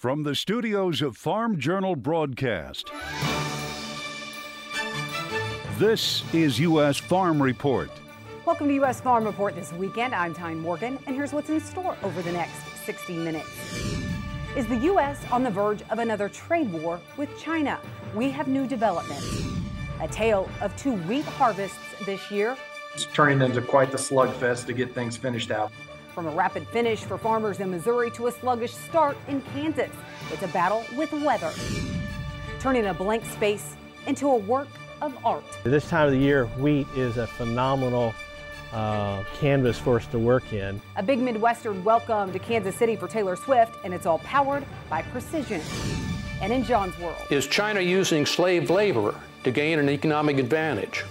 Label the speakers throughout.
Speaker 1: From the studios of Farm Journal Broadcast, this is U.S. Farm Report.
Speaker 2: Welcome to U.S. Farm Report this weekend. I'm Tyne Morgan, and here's what's in store over the next 60 minutes. Is the U.S. on the verge of another trade war with China? We have new developments. A tale of two wheat harvests this year.
Speaker 3: It's turning into quite the slugfest to get things finished out.
Speaker 2: From a rapid finish for farmers in Missouri to a sluggish start in Kansas, it's a battle with weather, turning a blank space into a work of art.
Speaker 4: This time of the year, wheat is a phenomenal uh, canvas for us to work in.
Speaker 2: A big Midwestern welcome to Kansas City for Taylor Swift, and it's all powered by precision. And in John's world,
Speaker 5: is China using slave labor to gain an economic advantage?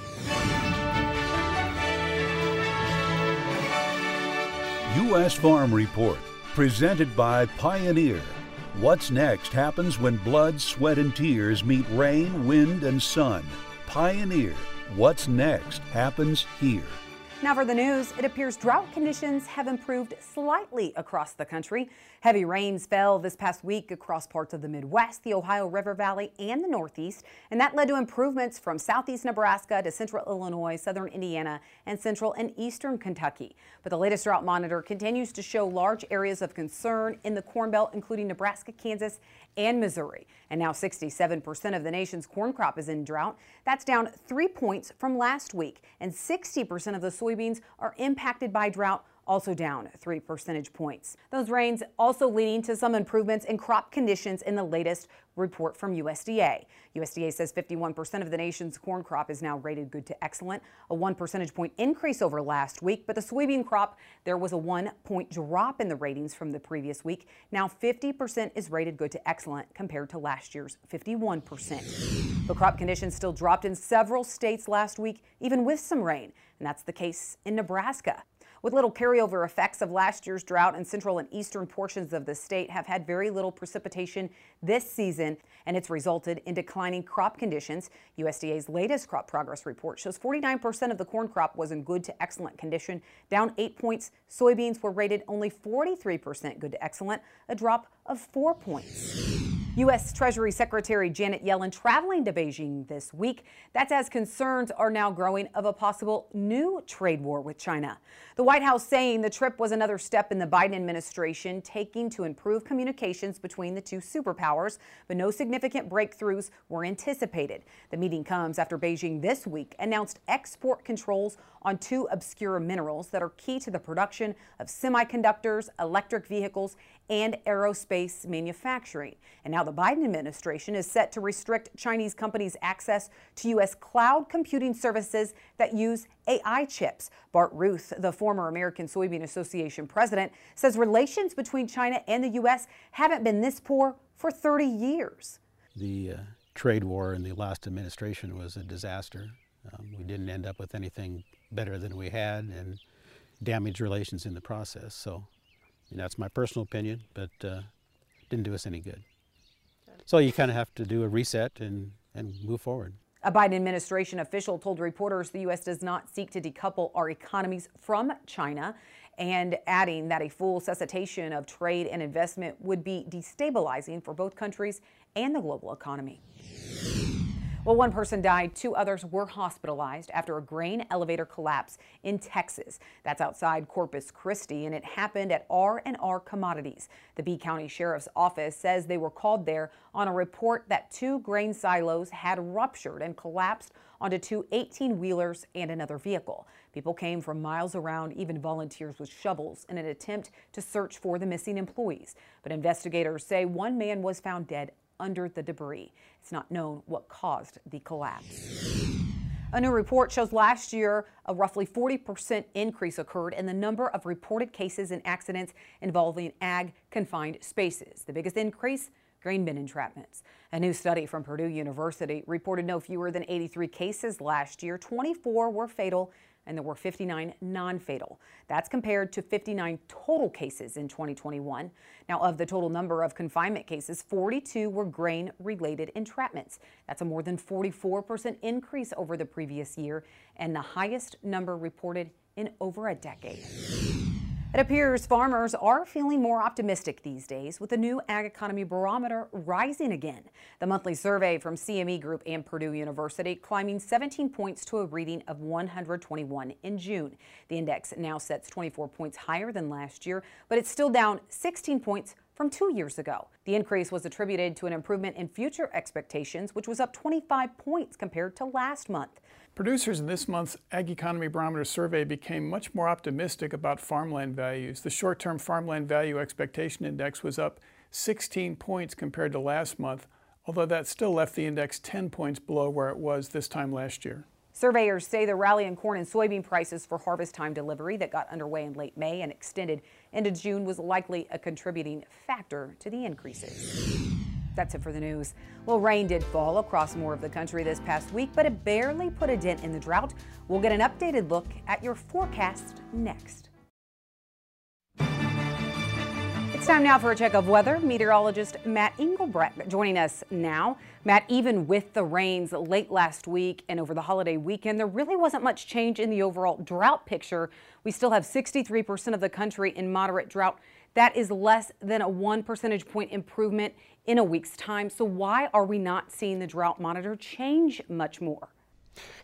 Speaker 1: U.S. Farm Report, presented by Pioneer. What's next happens when blood, sweat, and tears meet rain, wind, and sun. Pioneer. What's next happens here.
Speaker 2: Now for the news, it appears drought conditions have improved slightly across the country. Heavy rains fell this past week across parts of the Midwest, the Ohio River Valley, and the Northeast, and that led to improvements from southeast Nebraska to central Illinois, southern Indiana, and central and eastern Kentucky. But the latest drought monitor continues to show large areas of concern in the Corn Belt, including Nebraska, Kansas, and Missouri. And now 67% of the nation's corn crop is in drought. That's down three points from last week, and 60% of the soybeans are impacted by drought also down three percentage points. Those rains also leading to some improvements in crop conditions in the latest report from USDA. USDA says 51% of the nation's corn crop is now rated good to excellent, a one percentage point increase over last week. But the soybean crop, there was a one point drop in the ratings from the previous week. Now 50% is rated good to excellent compared to last year's 51%. The crop conditions still dropped in several states last week, even with some rain. And that's the case in Nebraska with little carryover effects of last year's drought and central and eastern portions of the state have had very little precipitation this season and it's resulted in declining crop conditions. USDA's latest crop progress report shows 49% of the corn crop was in good to excellent condition, down 8 points. Soybeans were rated only 43% good to excellent, a drop of 4 points. U.S. Treasury Secretary Janet Yellen traveling to Beijing this week. That's as concerns are now growing of a possible new trade war with China. The White House saying the trip was another step in the Biden administration taking to improve communications between the two superpowers, but no significant breakthroughs were anticipated. The meeting comes after Beijing this week announced export controls on two obscure minerals that are key to the production of semiconductors, electric vehicles, and aerospace manufacturing. And now the Biden administration is set to restrict Chinese companies' access to U.S. cloud computing services that use AI chips. Bart Ruth, the former American Soybean Association president, says relations between China and the U.S. haven't been this poor for 30 years.
Speaker 6: The uh, trade war in the last administration was a disaster. Um, we didn't end up with anything better than we had and damaged relations in the process. So that's my personal opinion, but uh, didn't do us any good. So you kind of have to do a reset and, and move forward.
Speaker 2: A Biden administration official told reporters the U.S. does not seek to decouple our economies from China, and adding that a full cessation of trade and investment would be destabilizing for both countries and the global economy. Well, one person died, two others were hospitalized after a grain elevator collapse in Texas. That's outside Corpus Christi, and it happened at R&R Commodities. The Bee County Sheriff's Office says they were called there on a report that two grain silos had ruptured and collapsed onto two 18-wheelers and another vehicle. People came from miles around, even volunteers with shovels, in an attempt to search for the missing employees. But investigators say one man was found dead under the debris. It's not known what caused the collapse. A new report shows last year a roughly 40% increase occurred in the number of reported cases and accidents involving ag confined spaces. The biggest increase grain bin entrapments. A new study from Purdue University reported no fewer than 83 cases last year. 24 were fatal and there were 59 non-fatal. That's compared to 59 total cases in 2021. Now, of the total number of confinement cases, 42 were grain-related entrapments. That's a more than 44% increase over the previous year and the highest number reported in over a decade. It appears farmers are feeling more optimistic these days with the new Ag Economy Barometer rising again. The monthly survey from CME Group and Purdue University climbing 17 points to a reading of 121 in June. The index now sets 24 points higher than last year, but it's still down 16 points from two years ago. The increase was attributed to an improvement in future expectations, which was up 25 points compared to last month.
Speaker 7: Producers in this month's Ag Economy Barometer survey became much more optimistic about farmland values. The short term farmland value expectation index was up 16 points compared to last month, although that still left the index 10 points below where it was this time last year.
Speaker 2: Surveyors say the rally in corn and soybean prices for harvest time delivery that got underway in late May and extended into June was likely a contributing factor to the increases. That's it for the news. Well, rain did fall across more of the country this past week, but it barely put a dent in the drought. We'll get an updated look at your forecast next. It's time now for a check of weather. Meteorologist Matt Engelbrecht joining us now. Matt, even with the rains late last week and over the holiday weekend, there really wasn't much change in the overall drought picture. We still have 63% of the country in moderate drought. That is less than a one percentage point improvement in a week's time. So why are we not seeing the drought monitor change much more?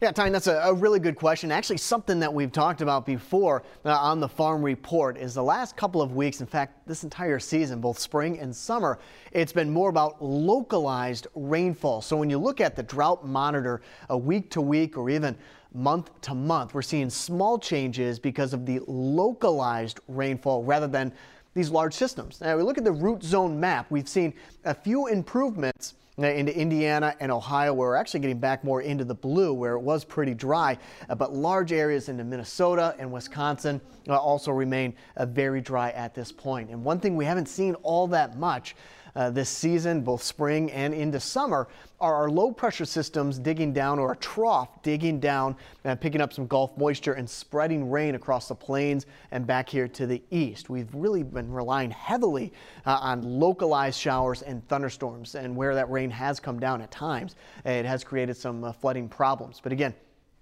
Speaker 8: Yeah, Tyne, that's a, a, really good question. Actually, something that we've talked about before uh, on the farm report is the last couple of weeks, in fact, this entire season, both spring and summer, it's been more about localized rainfall. So when you look at the drought monitor a week to week or even month to month, we're seeing small changes because of the localized rainfall rather than these large systems. Now, we look at the root zone map, we've seen a few improvements uh, into Indiana and Ohio, where we're actually getting back more into the blue, where it was pretty dry. Uh, but large areas into Minnesota and Wisconsin uh, also remain uh, very dry at this point. And one thing we haven't seen all that much uh, this season, both spring and into summer, are our low pressure systems digging down or a trough digging down and picking up some Gulf moisture and spreading rain across the plains and back here to the east. We've really been relying heavily uh, on localized showers and thunderstorms and where that rain has come down at times, it has created some uh, flooding problems. But again,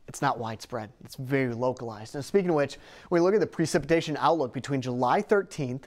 Speaker 8: it's not widespread. It's very localized. And speaking of which, we look at the precipitation outlook between July 13th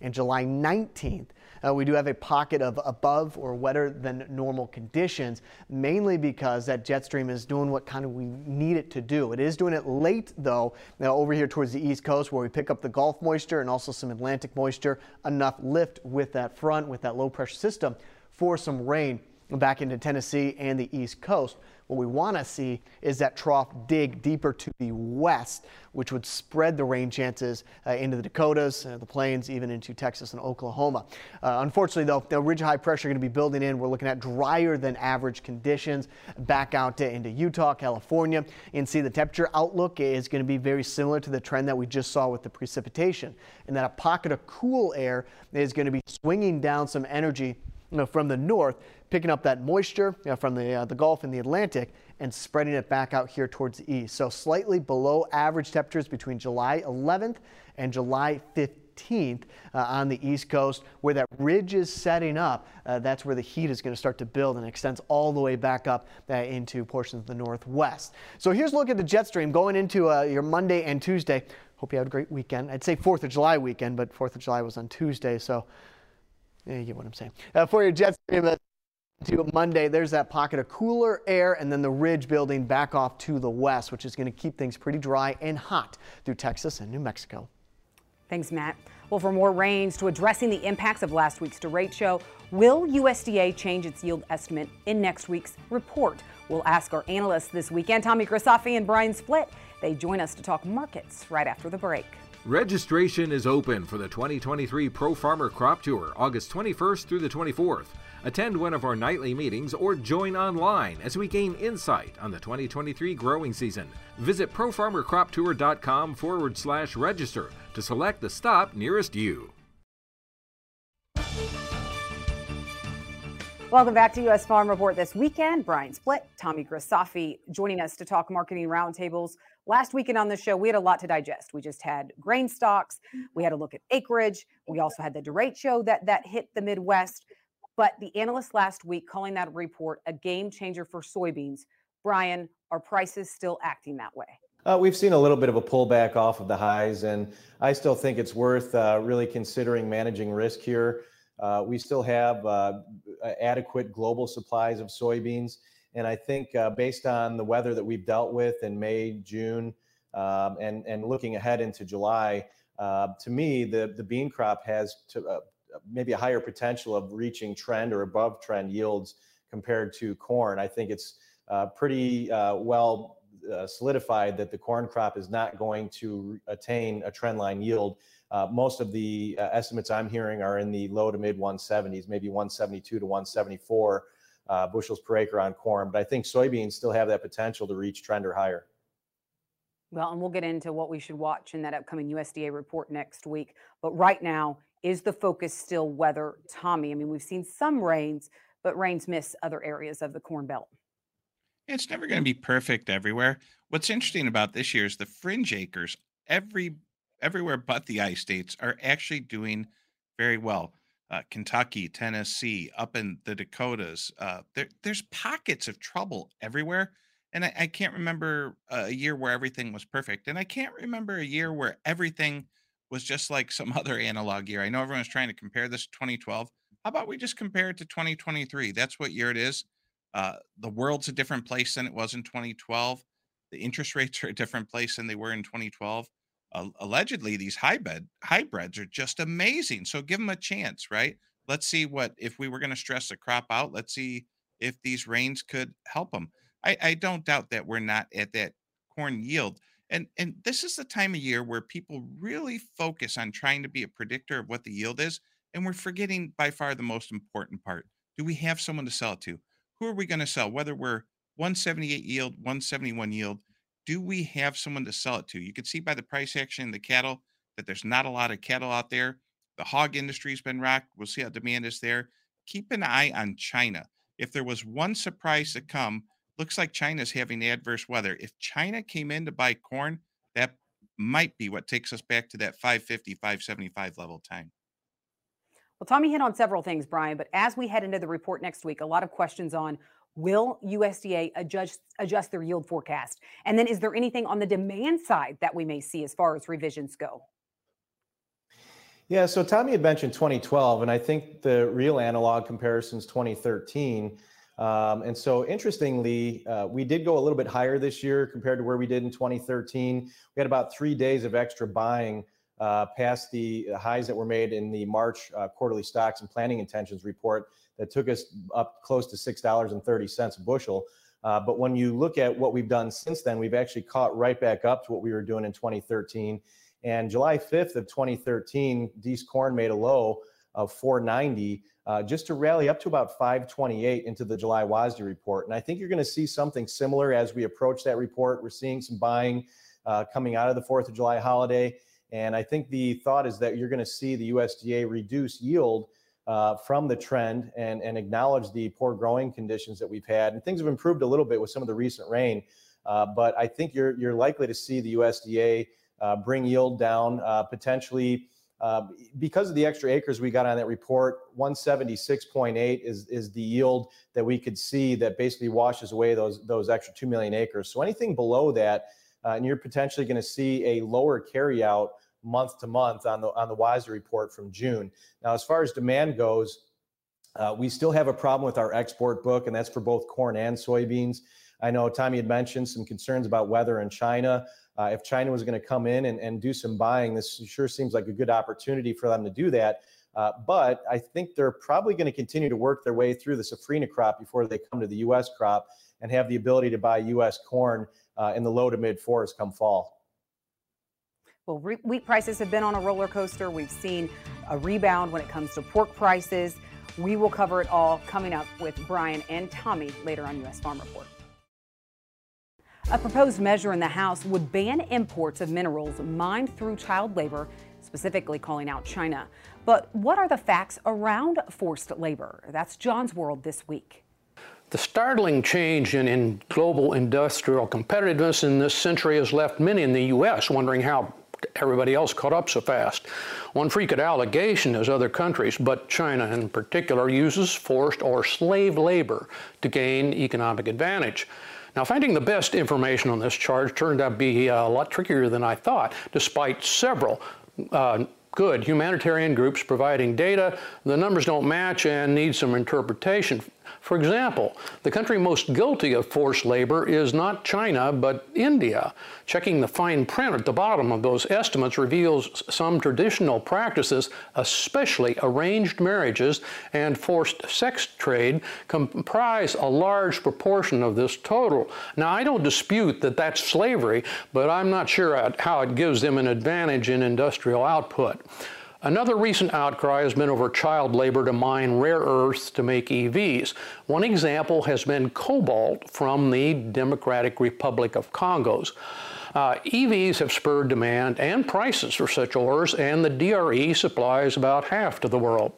Speaker 8: and July 19th, uh, we do have a pocket of above or wetter than normal conditions, mainly because that jet stream is doing what kind of we need it to do. It is doing it late, though, now over here towards the east coast where we pick up the Gulf moisture and also some Atlantic moisture, enough lift with that front, with that low pressure system for some rain back into Tennessee and the east coast. What we want to see is that trough dig deeper to the west, which would spread the rain chances uh, into the Dakotas, uh, the plains, even into Texas and Oklahoma. Uh, unfortunately, though, the ridge high pressure going to be building in. We're looking at drier than average conditions back out to, into Utah, California. And see the temperature outlook is going to be very similar to the trend that we just saw with the precipitation, and that a pocket of cool air is going to be swinging down some energy you know, from the north, picking up that moisture you know, from the, uh, the Gulf and the Atlantic and spreading it back out here towards the east. So slightly below average temperatures between July 11th and July 15th uh, on the east coast where that ridge is setting up. Uh, that's where the heat is going to start to build and extends all the way back up uh, into portions of the northwest. So here's a look at the jet stream going into uh, your Monday and Tuesday. Hope you had a great weekend. I'd say 4th of July weekend, but 4th of July was on Tuesday, so you get what I'm saying. Uh, for your jet stream to Monday, there's that pocket of cooler air and then the ridge building back off to the west, which is going to keep things pretty dry and hot through Texas and New Mexico.
Speaker 2: Thanks, Matt. Well, for more rains to addressing the impacts of last week's derecho, will USDA change its yield estimate in next week's report? We'll ask our analysts this weekend, Tommy Grisafi and Brian Splitt. They join us to talk markets right after the break.
Speaker 9: Registration is open for the 2023 Pro Farmer Crop Tour, August 21st through the 24th. Attend one of our nightly meetings or join online as we gain insight on the 2023 growing season. Visit profarmercroptour.com forward slash register to select the stop nearest you.
Speaker 2: Welcome back to U.S. Farm Report this weekend. Brian Splitt, Tommy Grisafi joining us to talk marketing roundtables. Last weekend on the show, we had a lot to digest. We just had grain stocks, we had a look at acreage, we also had the derecho that that hit the Midwest. But the analysts last week calling that report a game changer for soybeans. Brian, are prices still acting that way?
Speaker 10: Uh, we've seen a little bit of a pullback off of the highs, and I still think it's worth uh, really considering managing risk here. Uh, we still have uh, adequate global supplies of soybeans, and I think uh, based on the weather that we've dealt with in May, June, um, and and looking ahead into July, uh, to me the the bean crop has to, maybe a higher potential of reaching trend or above trend yields compared to corn. I think it's pretty well uh, solidified that the corn crop is not going to attain a trendline yield. Uh, most of the uh, estimates I'm hearing are in the low to mid 170s, maybe 172 to 174 uh, bushels per acre on corn. But I think soybeans still have that potential to reach trend or higher.
Speaker 2: Well, and we'll get into what we should watch in that upcoming USDA report next week. But right now, is the focus still weather, Tommy? I mean, we've seen some rains, but rains miss other areas of the Corn Belt.
Speaker 11: It's never going to be perfect everywhere. What's interesting about this year is the fringe acres, every everywhere but the I states, are actually doing very well. Uh, Kentucky, Tennessee, up in the Dakotas, uh, there, there's pockets of trouble everywhere. And I, I can't remember a year where everything was perfect. And I can't remember a year where everything was just like some other analog year. I know everyone's trying to compare this to 2012. How about we just compare it to 2023? That's what year it is. Uh, the world's a different place than it was in 2012. The interest rates are a different place than they were in 2012. Uh, allegedly, these hybrid hybrids are just amazing. So give them a chance, right? Let's see what if we were going to stress the crop out. Let's see if these rains could help them. I, I don't doubt that we're not at that corn yield. And and this is the time of year where people really focus on trying to be a predictor of what the yield is, and we're forgetting by far the most important part. Do we have someone to sell it to? who are we going to sell? Whether we're 178 yield, 171 yield, do we have someone to sell it to? You can see by the price action in the cattle that there's not a lot of cattle out there. The hog industry's been rocked. We'll see how demand is there. Keep an eye on China. If there was one surprise to come, looks like China's having adverse weather. If China came in to buy corn, that might be what takes us back to that 550, 575 level time.
Speaker 2: Well, Tommy hit on several things, Brian, but as we head into the report next week, a lot of questions on will USDA adjust adjust their yield forecast? And then is there anything on the demand side that we may see as far as revisions go?
Speaker 10: Yeah, so Tommy had mentioned 2012, and I think the real analog comparison is 2013. Um, and so, interestingly, uh, we did go a little bit higher this year compared to where we did in 2013. We had about three days of extra buying uh, past the highs that were made in the March uh, quarterly stocks and planning intentions report that took us up close to $6.30 a bushel. Uh, but when you look at what we've done since then, we've actually caught right back up to what we were doing in 2013. And July 5th of 2013, Dees Corn made a low of 490 uh, just to rally up to about 528 into the July WASDE report. And I think you're going to see something similar as we approach that report. We're seeing some buying uh, coming out of the 4th of July holiday. And I think the thought is that you're going to see the USDA reduce yield uh, from the trend and, and acknowledge the poor growing conditions that we've had. And things have improved a little bit with some of the recent rain. Uh, but I think you're, you're likely to see the USDA uh, bring yield down uh, potentially. Uh, because of the extra acres we got on that report, 176.8 is, is the yield that we could see that basically washes away those, those extra 2 million acres. So anything below that, uh, and you're potentially going to see a lower carryout month to month on the on the WASDE report from June. Now, as far as demand goes, uh, we still have a problem with our export book, and that's for both corn and soybeans. I know Tommy had mentioned some concerns about weather in China. Uh, if China was going to come in and, and do some buying, this sure seems like a good opportunity for them to do that. Uh, but I think they're probably going to continue to work their way through the safrinha crop before they come to the U.S. crop and have the ability to buy U.S. corn uh, in the low to mid fours come fall.
Speaker 2: Well, re- wheat prices have been on a roller coaster. We've seen a rebound when it comes to pork prices. We will cover it all coming up with Brian and Tommy later on U.S. Farm Report. A proposed measure in the House would ban imports of minerals mined through child labor, specifically calling out China. But what are the facts around forced labor? That's John's World this week.
Speaker 5: The startling change in, in, global industrial competitiveness in this century has left many in the U.S. wondering how everybody else caught up so fast. One frequent allegation is other countries, but China in particular, uses forced or slave labor to gain economic advantage. Now, finding the best information on this charge turned out to be uh, a lot trickier than I thought, despite several uh, good humanitarian groups providing data. The numbers don't match and need some interpretation. For example, the country most guilty of forced labor is not China, but India. Checking the fine print at the bottom of those estimates reveals some traditional practices, especially arranged marriages and forced sex trade, comprise a large proportion of this total. Now, I don't dispute that that's slavery, but I'm not sure how it gives them an advantage in industrial output. Another recent outcry has been over child labor to mine rare earths to make EVs. One example has been cobalt from the Democratic Republic of Congo's. Uh, EVs have spurred demand and prices for such ores, and the DRC supplies about half to the world.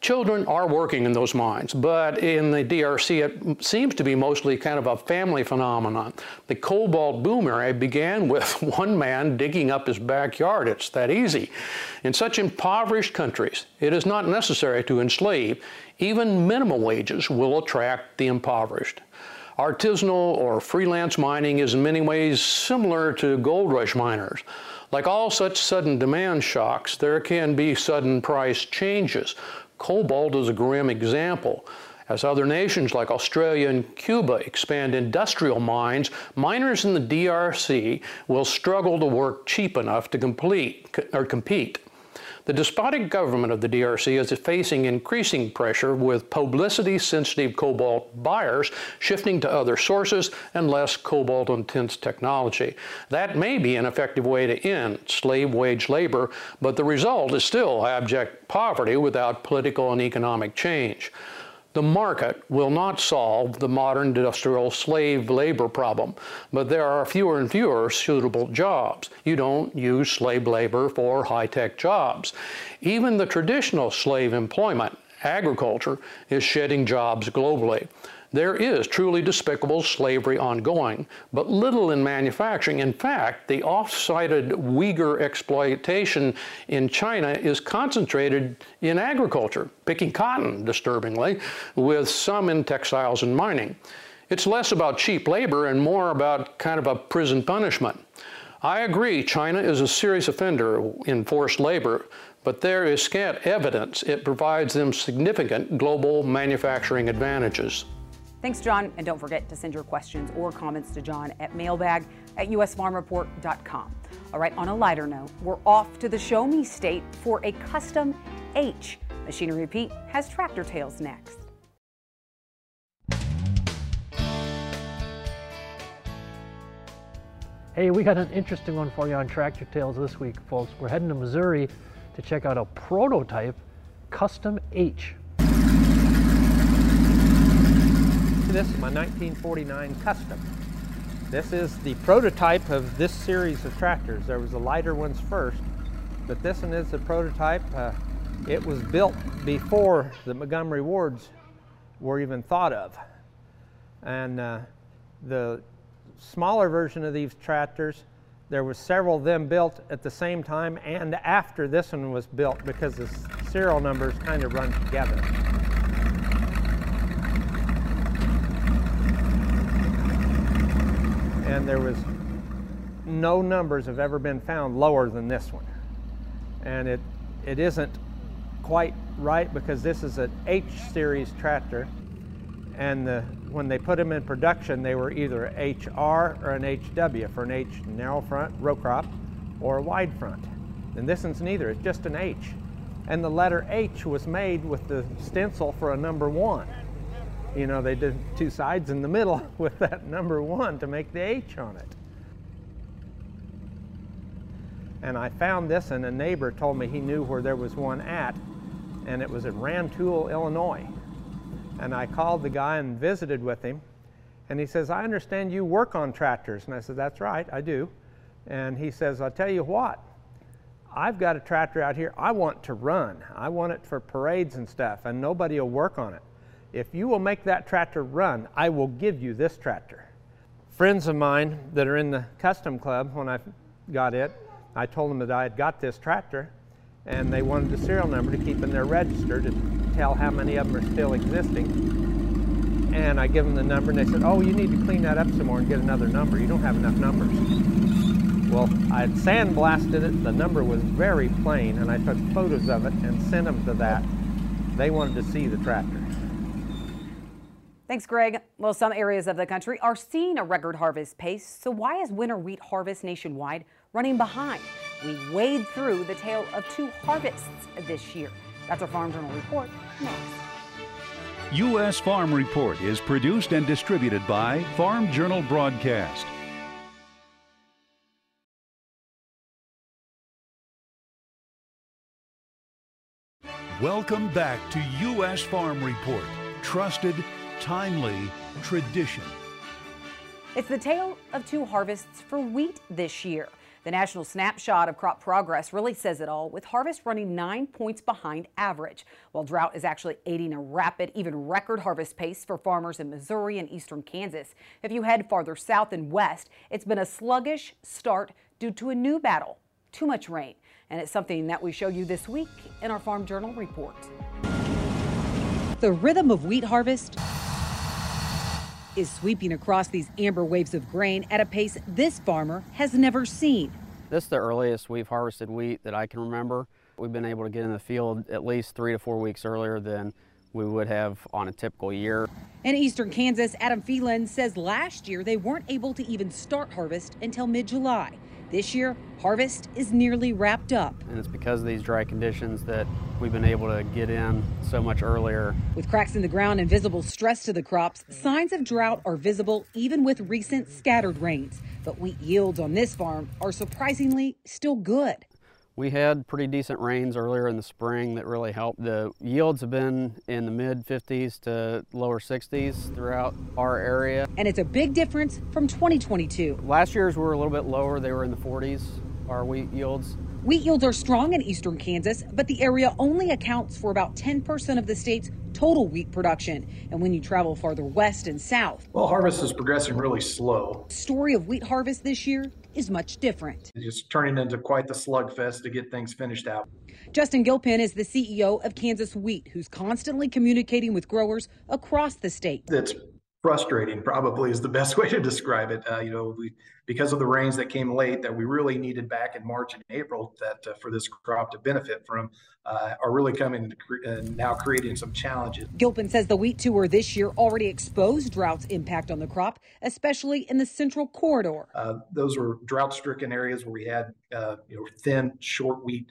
Speaker 5: Children are working in those mines, but in the DRC it seems to be mostly kind of a family phenomenon. The cobalt boom area began with one man digging up his backyard. It's that easy. In such impoverished countries, it is not necessary to enslave. Even minimum wages will attract the impoverished. Artisanal or freelance mining is in many ways similar to gold rush miners. Like all such sudden demand shocks, there can be sudden price changes. Cobalt is a grim example. As other nations like Australia and Cuba expand industrial mines, miners in the DRC will struggle to work cheap enough to complete, or compete. The despotic government of the DRC is facing increasing pressure with publicity sensitive cobalt buyers shifting to other sources and less cobalt intense technology. That may be an effective way to end slave wage labor, but the result is still abject poverty without political and economic change. The market will not solve the modern industrial slave labor problem, but there are fewer and fewer suitable jobs. You don't use slave labor for high tech jobs. Even the traditional slave employment, agriculture, is shedding jobs globally. There is truly despicable slavery ongoing, but little in manufacturing. In fact, the off-sited Uyghur exploitation in China is concentrated in agriculture, picking cotton, disturbingly, with some in textiles and mining. It's less about cheap labor and more about kind of a prison punishment. I agree China is a serious offender in forced labor, but there is scant evidence it provides them significant global manufacturing advantages.
Speaker 2: Thanks, John. And don't forget to send your questions or comments to John at mailbag at usfarmreport.com. All right, on a lighter note, we're off to the Show Me State for a custom H. Machinery Pete has tractor tales next.
Speaker 4: Hey, we got an interesting one for you on Tractor Tales this week, folks. We're heading to Missouri to check out a prototype Custom H
Speaker 12: this is my 1949 Custom. This is the prototype of this series of tractors. There was the lighter ones first, but this one is the prototype. Uh, it was built before the Montgomery Wards were even thought of. And uh, the smaller version of these tractors, there was several of them built at the same time and after this one was built because the serial numbers kind of run together. And there was no numbers have ever been found lower than this one. And it, it isn't quite right because this is an H series tractor and the, when they put them in production they were either an HR or an HW for an H narrow front row crop or a wide front. And this one's neither, it's just an H. And the letter H was made with the stencil for a number one you know, they did two sides in the middle with that number one to make the H on it. And I found this, and a neighbor told me he knew where there was one at, and it was in Rantoul, Illinois. And I called the guy and visited with him, and he says, I understand you work on tractors. And I said, That's right, I do. And he says, I'll tell you what, I've got a tractor out here I want to run. I want it for parades and stuff, and nobody will work on it. If you will make that tractor run, I will give you this tractor. Friends of mine that are in the custom club, when I got it, I told them that I had got this tractor and they wanted the serial number to keep in their register to tell how many of them are still existing. And I give them the number, and they said, "Oh, you need to clean that up some more and get another number. You don't have enough numbers." Well, I had sandblasted it. The number was very plain, and I took photos of it and sent them to that. They wanted to see the tractor.
Speaker 2: Thanks, Greg. Well, some areas of the country are seeing a record harvest pace. So why is winter wheat harvest nationwide running behind? We wade through the tale of two harvests this year. That's our Farm Journal report next.
Speaker 1: U.S. Farm Report is produced and distributed by Farm Journal Broadcast. Welcome back to U.S. Farm Report. Trusted, timely, tradition.
Speaker 2: It's the tale of two harvests for wheat this year. The national snapshot of crop progress really says it all, with harvest running nine points behind average, while drought is actually aiding a rapid, even record harvest pace for farmers in Missouri and eastern Kansas. If you head farther south and west, it's been a sluggish start due to a new battle too much rain and it's something that we show you this week in our Farm Journal report. The rhythm of wheat harvest is sweeping across these amber waves of grain at a pace this farmer has never seen.
Speaker 13: This is the earliest we've harvested wheat that I can remember. We've been able to get in the field at least three to four weeks earlier than we would have on a typical year.
Speaker 2: In eastern Kansas, Adam Phelan says last year they weren't able to even start harvest until mid July. This year, harvest is nearly wrapped up.
Speaker 13: And it's because of these dry conditions that we've been able to get in so much earlier.
Speaker 2: With cracks in the ground and visible stress to the crops, signs of drought are visible even with recent scattered rains. But wheat yields on this farm are surprisingly still good.
Speaker 13: We had pretty decent rains earlier in the spring that really helped. The yields have been in the mid 50s to lower 60s throughout our area.
Speaker 2: And it's a big difference from 2022.
Speaker 13: Last year's were a little bit lower. They were in the 40s, our wheat yields.
Speaker 2: Wheat yields are strong in eastern Kansas, but the area only accounts for about 10% of the state's total wheat production. And when you travel farther west and south,
Speaker 3: well, harvest is progressing really slow.
Speaker 2: Story of wheat harvest this year is much different.
Speaker 3: It's turning into quite the slugfest to get things finished out.
Speaker 2: Justin Gilpin is the CEO of Kansas Wheat, who's constantly communicating with growers across the state.
Speaker 3: It's frustrating probably is the best way to describe it uh, you know we, because of the rains that came late that we really needed back in march and april that uh, for this crop to benefit from uh, are really coming cre- uh, now creating some challenges
Speaker 2: gilpin says the wheat tour this year already exposed drought's impact on the crop especially in the central corridor
Speaker 3: uh, those were drought stricken areas where we had uh, you know thin short wheat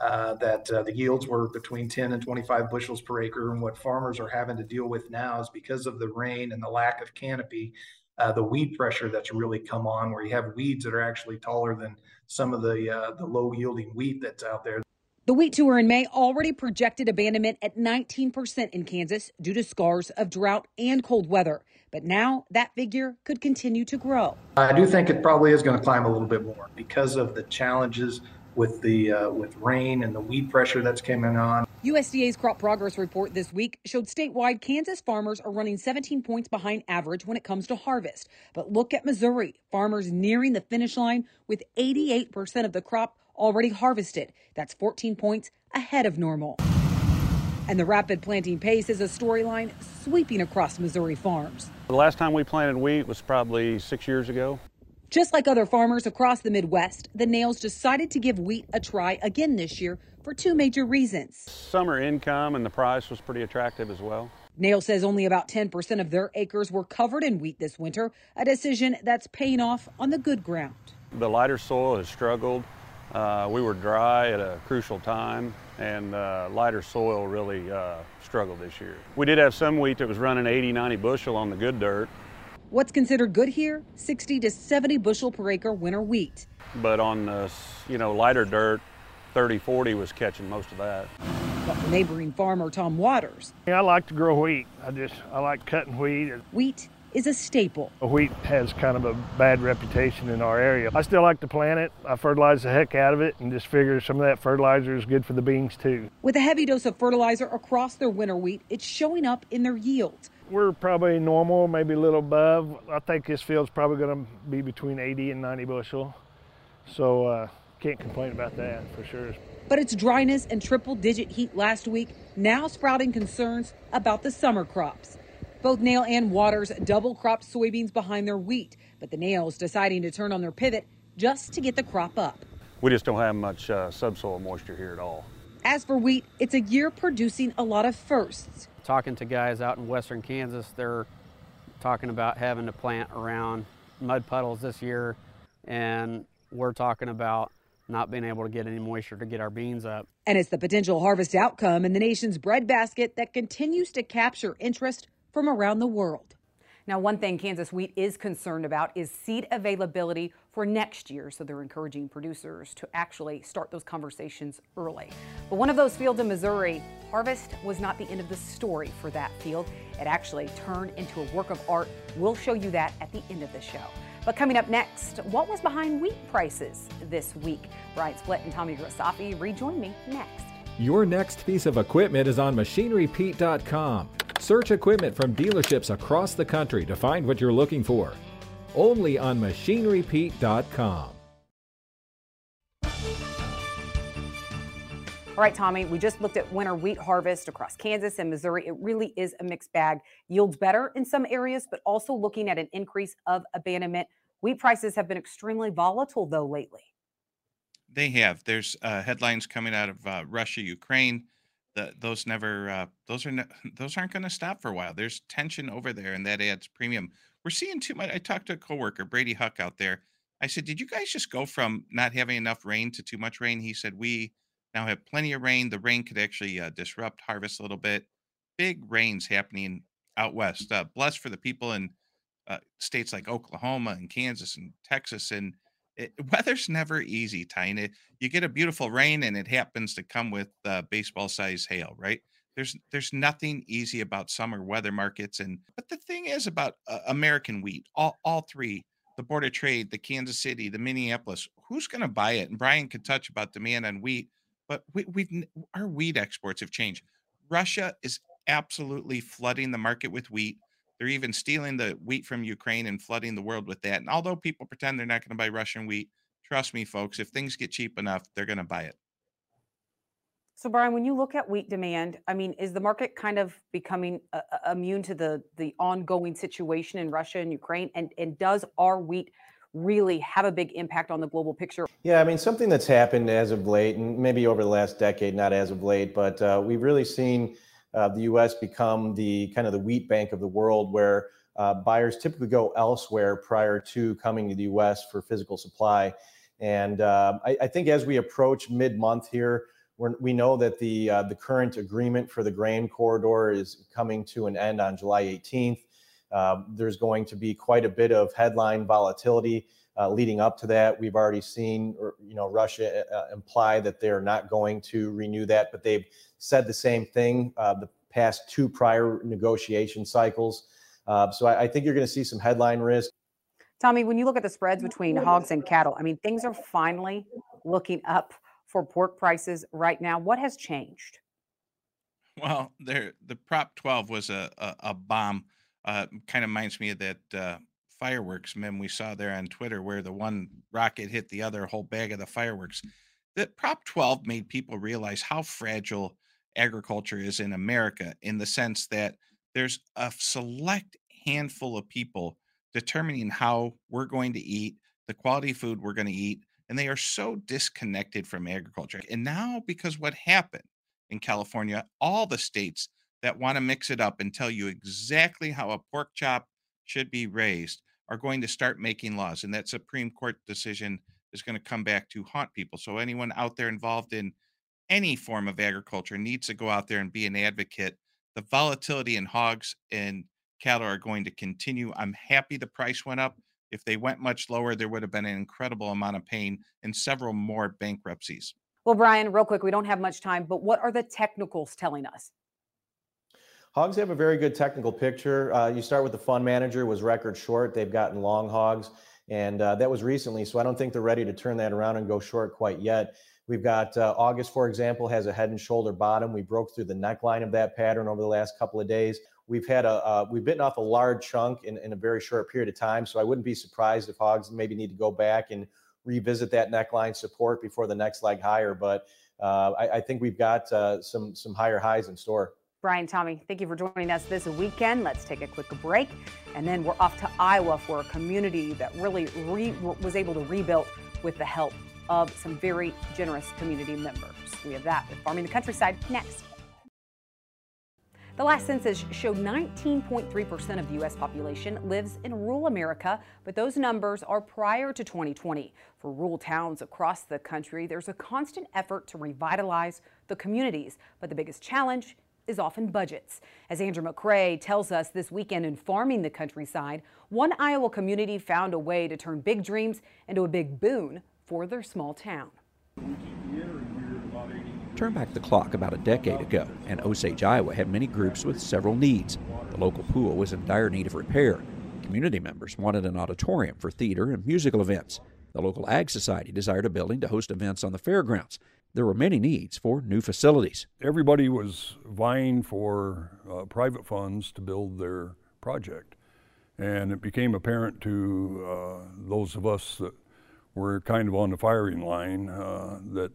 Speaker 3: uh, that uh, the yields were between 10 and 25 bushels per acre. And what farmers are having to deal with now is because of the rain and the lack of canopy, uh, the weed pressure that's really come on, where you have weeds that are actually taller than some of the uh, the low yielding wheat that's out there.
Speaker 2: The wheat tour in May already projected abandonment at 19% in Kansas due to scars of drought and cold weather. But now that figure could continue to grow.
Speaker 3: I do think it probably is going to climb a little bit more because of the challenges with the uh, with rain and the weed pressure that's coming on.
Speaker 2: USDA's crop progress report this week showed statewide Kansas farmers are running 17 points behind average when it comes to harvest. But look at Missouri, farmers nearing the finish line with 88% of the crop already harvested. That's 14 points ahead of normal. And the rapid planting pace is a storyline sweeping across Missouri farms.
Speaker 14: The last time we planted wheat was probably six years ago.
Speaker 2: Just like other farmers across the Midwest, the Nails decided to give wheat a try again this year for two major reasons.
Speaker 14: Summer income and the price was pretty attractive as well.
Speaker 2: Nail says only about 10% of their acres were covered in wheat this winter, a decision that's paying off on the good ground.
Speaker 14: The lighter soil has struggled. Uh, we were dry at a crucial time, and uh, lighter soil really uh, struggled this year. We did have some wheat that was running 80, 90 bushel on the good dirt,
Speaker 2: What's considered good here? 60 to 70 bushel per acre winter wheat.
Speaker 14: But on the, you know, lighter dirt, 30, 40 was catching most of that.
Speaker 2: But for neighboring farmer Tom Waters.
Speaker 15: Yeah, I like to grow wheat. I just, I like cutting wheat.
Speaker 2: Wheat is a staple.
Speaker 15: Wheat has kind of a bad reputation in our area. I still like to plant it. I fertilize the heck out of it and just figure some of that fertilizer is good for the beans too.
Speaker 2: With a heavy dose of fertilizer across their winter wheat, it's showing up in their yields.
Speaker 15: We're probably normal, maybe a little above. I think this field's probably going to be between 80 and 90 bushel. So uh, can't complain about that for sure.
Speaker 2: But its dryness and triple digit heat last week now sprouting concerns about the summer crops. Both Nail and Waters double cropped soybeans behind their wheat, but the Nails deciding to turn on their pivot just to get the crop up.
Speaker 14: We just don't have much uh, subsoil moisture here at all.
Speaker 2: As for wheat, it's a year producing a lot of firsts.
Speaker 13: Talking to guys out in western Kansas, they're talking about having to plant around mud puddles this year, and we're talking about not being able to get any moisture to get our beans up.
Speaker 2: And it's the potential harvest outcome in the nation's breadbasket that continues to capture interest from around the world. Now, one thing Kansas Wheat is concerned about is seed availability for next year, so they're encouraging producers to actually start those conversations early. But one of those fields in Missouri, harvest was not the end of the story for that field. It actually turned into a work of art. We'll show you that at the end of the show. But coming up next, what was behind wheat prices this week? Brian Splitt and Tommy Grisafi rejoin me next.
Speaker 9: Your next piece of equipment is on machinerypete.com. Search equipment from dealerships across the country to find what you're looking for. Only on machinerypete.com.
Speaker 2: All right, Tommy, we just looked at winter wheat harvest across Kansas and Missouri. It really is a mixed bag. Yields better in some areas, but also looking at an increase of abandonment. Wheat prices have been extremely volatile, though, lately.
Speaker 11: They have. There's uh, headlines coming out of uh, Russia, Ukraine the, those never uh, those are ne- those aren't going to stop for a while. There's tension over there, and that adds premium. We're seeing too much. I talked to a coworker, Brady Huck, out there. I said, "Did you guys just go from not having enough rain to too much rain?" He said, "We now have plenty of rain. The rain could actually uh, disrupt harvest a little bit. Big rains happening out west. Uh, blessed for the people in uh, states like Oklahoma and Kansas and Texas and." it, weather's never easy, Tyne. You get a beautiful rain, and it happens to come with uh, baseball size hail, right? There's there's nothing easy about summer weather markets, and but the thing is about uh, American wheat, all all three, the Board of Trade, the Kansas City, the Minneapolis, who's going to buy it? And Brian could touch about demand on wheat, but we, we've our wheat exports have changed. Russia is absolutely flooding the market with wheat. They're even stealing the wheat from Ukraine and flooding the world with that. And although people pretend they're not going to buy Russian wheat, trust me, folks, if things get cheap enough, they're going to buy it.
Speaker 2: So, Brian, when you look at wheat demand, I mean, is the market kind of becoming uh, uh, immune to the the ongoing situation in Russia and Ukraine? And and does our wheat really have a big impact on the global picture?
Speaker 10: Yeah, I mean, something that's happened as of late, and maybe over the last decade, not as of late, but uh, we've really seen uh, the U.S. become the kind of the wheat bank of the world, where uh, buyers typically go elsewhere prior to coming to the U.S. for physical supply. And uh, I, I, think as we approach mid-month here, we know that the uh, the current agreement for the grain corridor is coming to an end on July 18th. Um, there's going to be quite a bit of headline volatility uh, leading up to that. We've already seen, you know, Russia uh, imply that they're not going to renew that, but they've said the same thing uh, the past two prior negotiation cycles. Uh, so I, I think you're going to see some headline risk.
Speaker 2: Tommy, when you look at the spreads between hogs and cattle, I mean, things are finally looking up for pork prices right now. What has changed?
Speaker 11: Well, there the Prop 12 was a a, a bomb. Uh, kind of reminds me of that uh, fireworks meme we saw there on Twitter, where the one rocket hit the other whole bag of the fireworks. That Prop 12 made people realize how fragile agriculture is in America in the sense that there's a select handful of people determining how we're going to eat, the quality food we're going to eat, and they are so disconnected from agriculture. And now, because what happened in California, all the states that want to mix it up and tell you exactly how a pork chop should be raised are going to start making laws. And that Supreme Court decision is going to come back to haunt people. So, anyone out there involved in any form of agriculture needs to go out there and be an advocate. The volatility in hogs and cattle are going to continue. I'm happy the price went up. If they went much lower, there would have been an incredible amount of pain and several more bankruptcies.
Speaker 2: Well, Brian, real quick, we don't have much time, but what are the technicals telling us?
Speaker 10: Hogs have a very good technical picture. Uh, you start with the fund manager was record short. They've gotten long hogs, and uh, that was recently. So I don't think they're ready to turn that around and go short quite yet. We've got uh, August, for example, has a head and shoulder bottom. We broke through the neckline of that pattern over the last couple of days. We've had a uh, we've bitten off a large chunk in, in a very short period of time. So I wouldn't be surprised if hogs maybe need to go back and revisit that neckline support before the next leg higher. But uh, I, I, think we've got uh, some some higher highs in store.
Speaker 2: Brian, Tommy, thank you for joining us this weekend. Let's take a quick break, and then we're off to Iowa for a community that really re- was able to rebuild with the help of some very generous community members. We have that with Farming the Countryside next. The last census showed 19.3% of the U.S. population lives in rural America, but those numbers are prior to 2020. For rural towns across the country, there's a constant effort to revitalize the communities, but the biggest challenge is often budgets. As Andrew McCrea tells us this weekend in Farming the Countryside, one Iowa community found a way to turn big dreams into a big boon for their small town.
Speaker 16: Turn back the clock about a decade ago, and Osage, Iowa had many groups with several needs. The local pool was in dire need of repair. Community members wanted an auditorium for theater and musical events. The local Ag Society desired a building to host events on the fairgrounds. There were many needs for new facilities.
Speaker 17: Everybody was vying for uh, private funds to build their project. And it became apparent to uh, those of us that were kind of on the firing line uh, that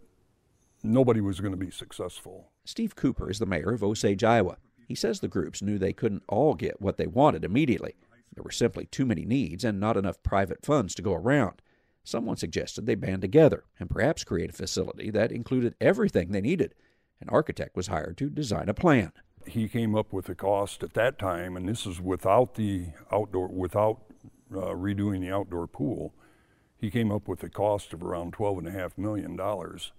Speaker 17: nobody was going to be successful.
Speaker 16: Steve Cooper is the mayor of Osage, Iowa. He says the groups knew they couldn't all get what they wanted immediately. There were simply too many needs and not enough private funds to go around. Someone suggested they band together and perhaps create a facility that included everything they needed. An architect was hired to design a plan.
Speaker 17: He came up with the cost at that time, and this is without the outdoor, without uh, redoing the outdoor pool. He came up with a cost of around twelve and a half million dollars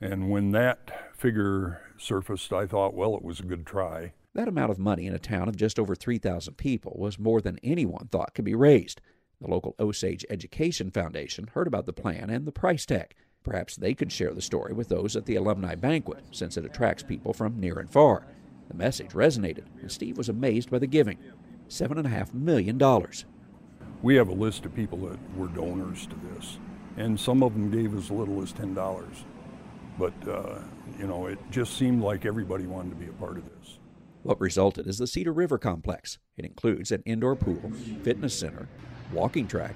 Speaker 17: and when that figure surfaced, I thought, well, it was a good try.
Speaker 16: That amount of money in a town of just over 3,000 people was more than anyone thought could be raised. The local Osage Education Foundation heard about the plan and the price tag. Perhaps they could share the story with those at the alumni banquet, since it attracts people from near and far. The message resonated, and Steve was amazed by the giving $7.5 million.
Speaker 17: We have a list of people that were donors to this, and some of them gave as little as $10. But, uh, you know, it just seemed like everybody wanted to be a part of this.
Speaker 16: What resulted is the Cedar River Complex. It includes an indoor pool, fitness center, walking track,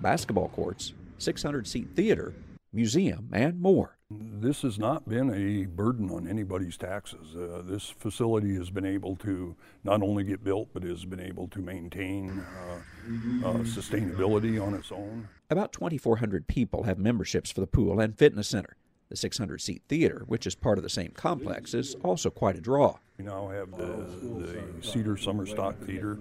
Speaker 16: basketball courts, 600 seat theater, museum, and more.
Speaker 17: This has not been a burden on anybody's taxes. Uh, this facility has been able to not only get built, but has been able to maintain uh, uh, sustainability on its own.
Speaker 16: About 2,400 people have memberships for the pool and fitness center. The 600 seat theater, which is part of the same complex, is also quite a draw.
Speaker 17: We now have the, the Cedar Summer Stock Theater,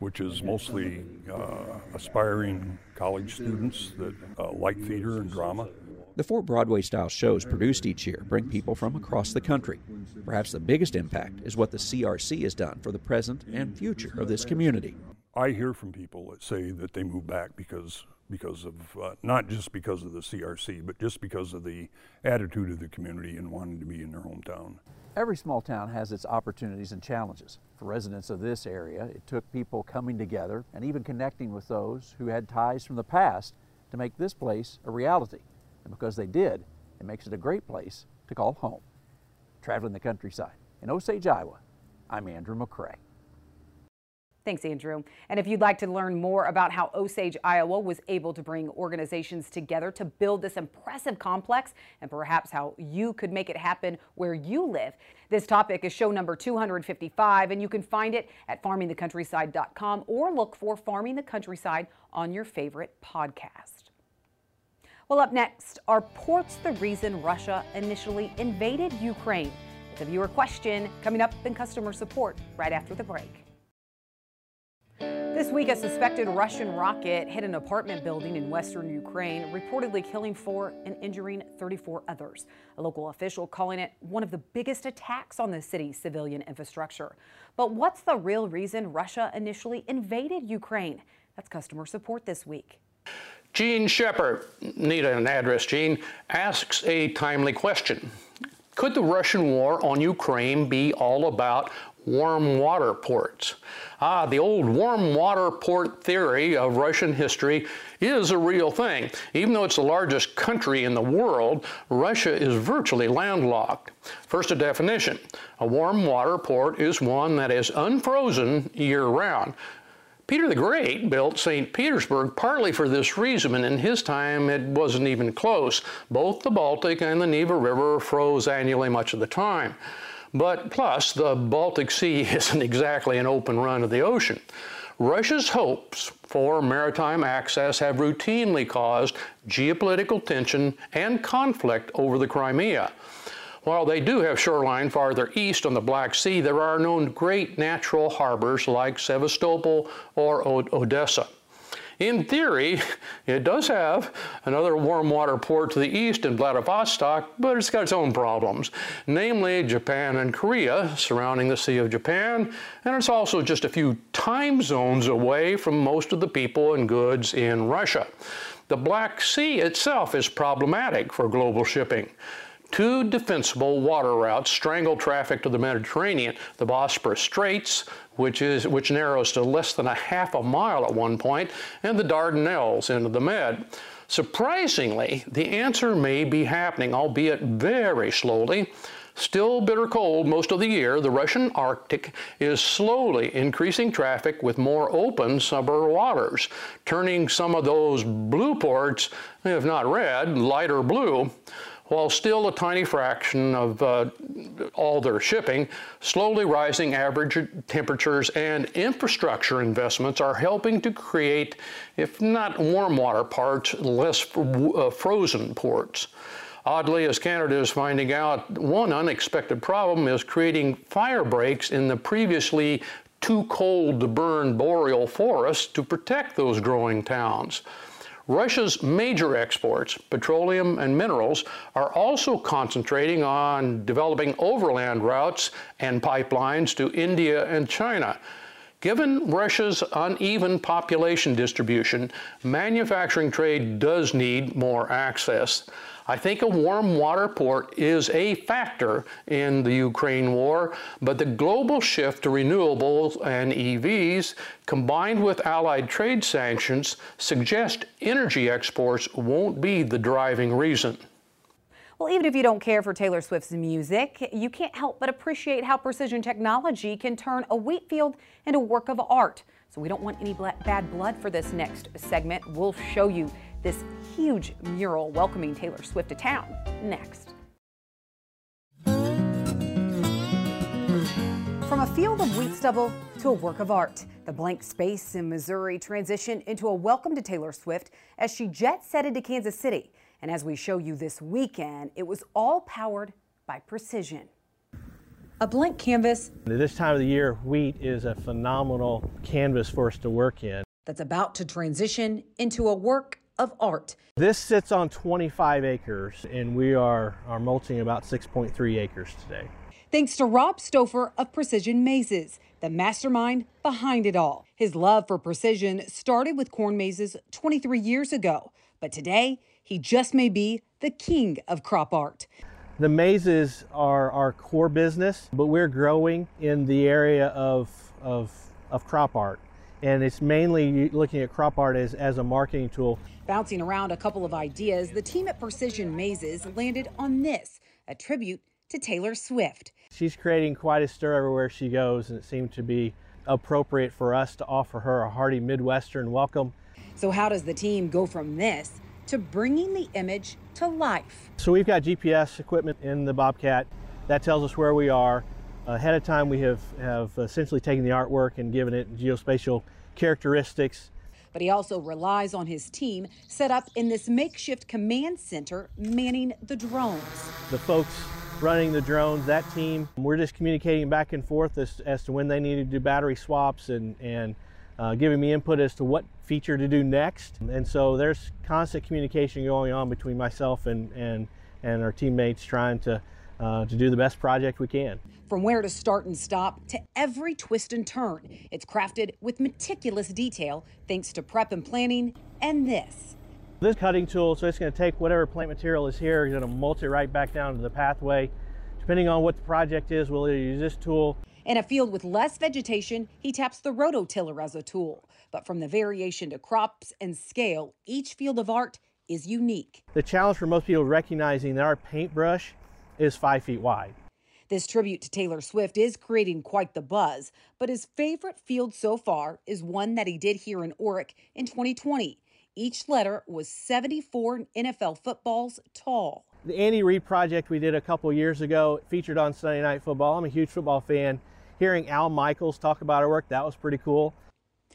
Speaker 17: which is mostly uh, aspiring college students that uh, like theater and drama.
Speaker 16: The four Broadway style shows produced each year bring people from across the country. Perhaps the biggest impact is what the CRC has done for the present and future of this community.
Speaker 17: I hear from people that say that they move back because because of uh, not just because of the CRC, but just because of the attitude of the community and wanting to be in their hometown.
Speaker 18: Every small town has its opportunities and challenges. For residents of this area, it took people coming together and even connecting with those who had ties from the past to make this place a reality. And because they did, it makes it a great place to call home. Traveling the countryside in Osage, Iowa, I'm Andrew McCrea.
Speaker 2: Thanks, Andrew. And if you'd like to learn more about how Osage, Iowa was able to bring organizations together to build this impressive complex and perhaps how you could make it happen where you live, this topic is show number 255 and you can find it at farmingthecountryside.com or look for Farming the Countryside on your favorite podcast. Well, up next, are ports the reason Russia initially invaded Ukraine? It's a viewer question coming up in customer support right after the break. This week, a suspected Russian rocket hit an apartment building in western Ukraine, reportedly killing four and injuring 34 others. A local official calling it one of the biggest attacks on the city's civilian infrastructure. But what's the real reason Russia initially invaded Ukraine? That's customer support this week.
Speaker 5: Gene Shepard, need an address, Gene, asks a timely question. Could the Russian war on Ukraine be all about warm water ports. Ah, the old warm water port theory of Russian history is a real thing. Even though it's the largest country in the world, Russia is virtually landlocked. First, a definition. A warm water port is one that is unfrozen year round. Peter the Great built St. Petersburg partly for this reason, and in his time it wasn't even close. Both the Baltic and the Neva River froze annually much of the time. But plus, the Baltic Sea isn't exactly an open run of the ocean. Russia's hopes for maritime access have routinely caused geopolitical tension and conflict over the Crimea. While they do have shoreline farther east on the Black Sea, there are no great natural harbors like Sevastopol or Odessa. In theory, it does have another warm water port to the east in Vladivostok, but it's got its own problems, namely Japan and Korea surrounding the Sea of Japan, and it's also just a few time zones away from most of the people and goods in Russia. The Black Sea itself is problematic for global shipping. Two defensible water routes strangle traffic to the Mediterranean, the Bosporus Straits, which, is, which narrows to less than a half a mile at one point, and the Dardanelles into the Med. Surprisingly, the answer may be happening, albeit very slowly. Still bitter cold most of the year, the Russian Arctic is slowly increasing traffic with more open summer waters, turning some of those blue ports, if not red, lighter blue. While still a tiny fraction of uh, all their shipping, slowly rising average temperatures and infrastructure investments are helping to create, if not warm water parts, less uh, frozen ports. Oddly, as Canada is finding out, one unexpected problem is creating fire breaks in the previously too cold to burn boreal forests to protect those growing towns. Russia's major exports, petroleum and minerals, are also concentrating on developing overland routes and pipelines to India and China. Given Russia's uneven population distribution, manufacturing trade does need more access. I think a warm water port is a factor in the Ukraine war, but the global shift to renewables and EVs combined with allied trade sanctions suggest energy exports won't be the driving reason.
Speaker 2: Well, even if you don't care for Taylor Swift's music, you can't help but appreciate how precision technology can turn a wheat field into a work of art. So we don't want any bad blood for this next segment. We'll show you this huge mural welcoming Taylor Swift to town next. From a field of wheat stubble to a work of art, the blank space in Missouri transitioned into a welcome to Taylor Swift as she jet setted to Kansas City. And as we show you this weekend, it was all powered by precision. A blank canvas.
Speaker 19: At this time of the year, wheat is a phenomenal canvas for us to work in.
Speaker 2: That's about to transition into a work of art.
Speaker 19: This sits on 25 acres, and we are, are mulching about 6.3 acres today.
Speaker 2: Thanks to Rob Stouffer of Precision Mazes, the mastermind behind it all. His love for precision started with corn mazes 23 years ago, but today he just may be the king of crop art.
Speaker 19: The mazes are our core business, but we're growing in the area of, of, of crop art and it's mainly looking at crop art as, as a marketing tool.
Speaker 2: Bouncing around a couple of ideas, the team at Precision Mazes landed on this, a tribute to Taylor Swift.
Speaker 19: She's creating quite a stir everywhere she goes, and it seemed to be appropriate for us to offer her a hearty Midwestern welcome.
Speaker 2: So, how does the team go from this to bringing the image to life?
Speaker 19: So, we've got GPS equipment in the Bobcat that tells us where we are ahead of time we have, have essentially taken the artwork and given it geospatial characteristics.
Speaker 2: But he also relies on his team set up in this makeshift command center manning the drones.
Speaker 19: The folks running the drones, that team, we're just communicating back and forth as, as to when they need to do battery swaps and, and uh, giving me input as to what feature to do next. And so there's constant communication going on between myself and, and, and our teammates trying to uh, to do the best project we can.
Speaker 2: From where to start and stop to every twist and turn, it's crafted with meticulous detail thanks to prep and planning and this.
Speaker 19: This cutting tool, so it's going to take whatever plant material is here, you're going to mulch it right back down to the pathway. Depending on what the project is, we'll either use this tool.
Speaker 2: In a field with less vegetation, he taps the rototiller as a tool. But from the variation to crops and scale, each field of art is unique.
Speaker 19: The challenge for most people recognizing that our paintbrush is five feet wide.
Speaker 2: This tribute to Taylor Swift is creating quite the buzz, but his favorite field so far is one that he did here in Orrick in 2020. Each letter was 74 NFL footballs tall.
Speaker 19: the Andy Reid project we did a couple years ago featured on Sunday Night Football. I'm a huge football fan. Hearing Al Michaels talk about our work, that was pretty cool.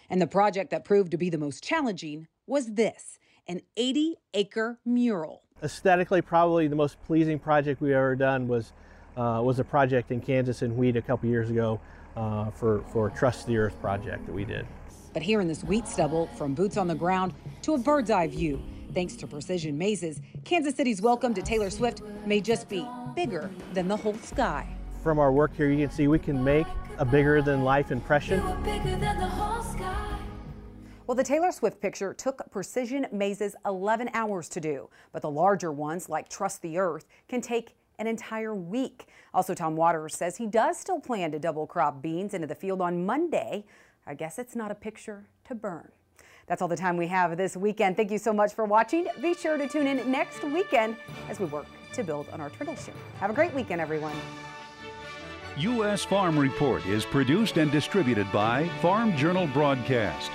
Speaker 2: And the project that proved to be the most challenging was this an 80 acre mural.
Speaker 19: Aesthetically, probably the most pleasing project we've ever done was, uh, was a project in Kansas and wheat a couple years ago uh, for, for Trust the Earth project that we did.
Speaker 2: But here in this wheat stubble, from boots on the ground to a bird's eye view, thanks to precision mazes, Kansas City's welcome to Taylor Swift may just be bigger than the whole sky.
Speaker 19: From our work here, you can see we can make a bigger than life impression.
Speaker 2: Well, the Taylor Swift picture took precision mazes 11 hours to do, but the larger ones, like Trust the Earth, can take an entire week. Also, Tom Waters says he does still plan to double crop beans into the field on Monday. I guess it's not a picture to burn. That's all the time we have this weekend. Thank you so much for watching. Be sure to tune in next weekend as we work to build on our tradition. Have a great weekend, everyone.
Speaker 1: U.S. Farm Report is produced and distributed by Farm Journal Broadcast.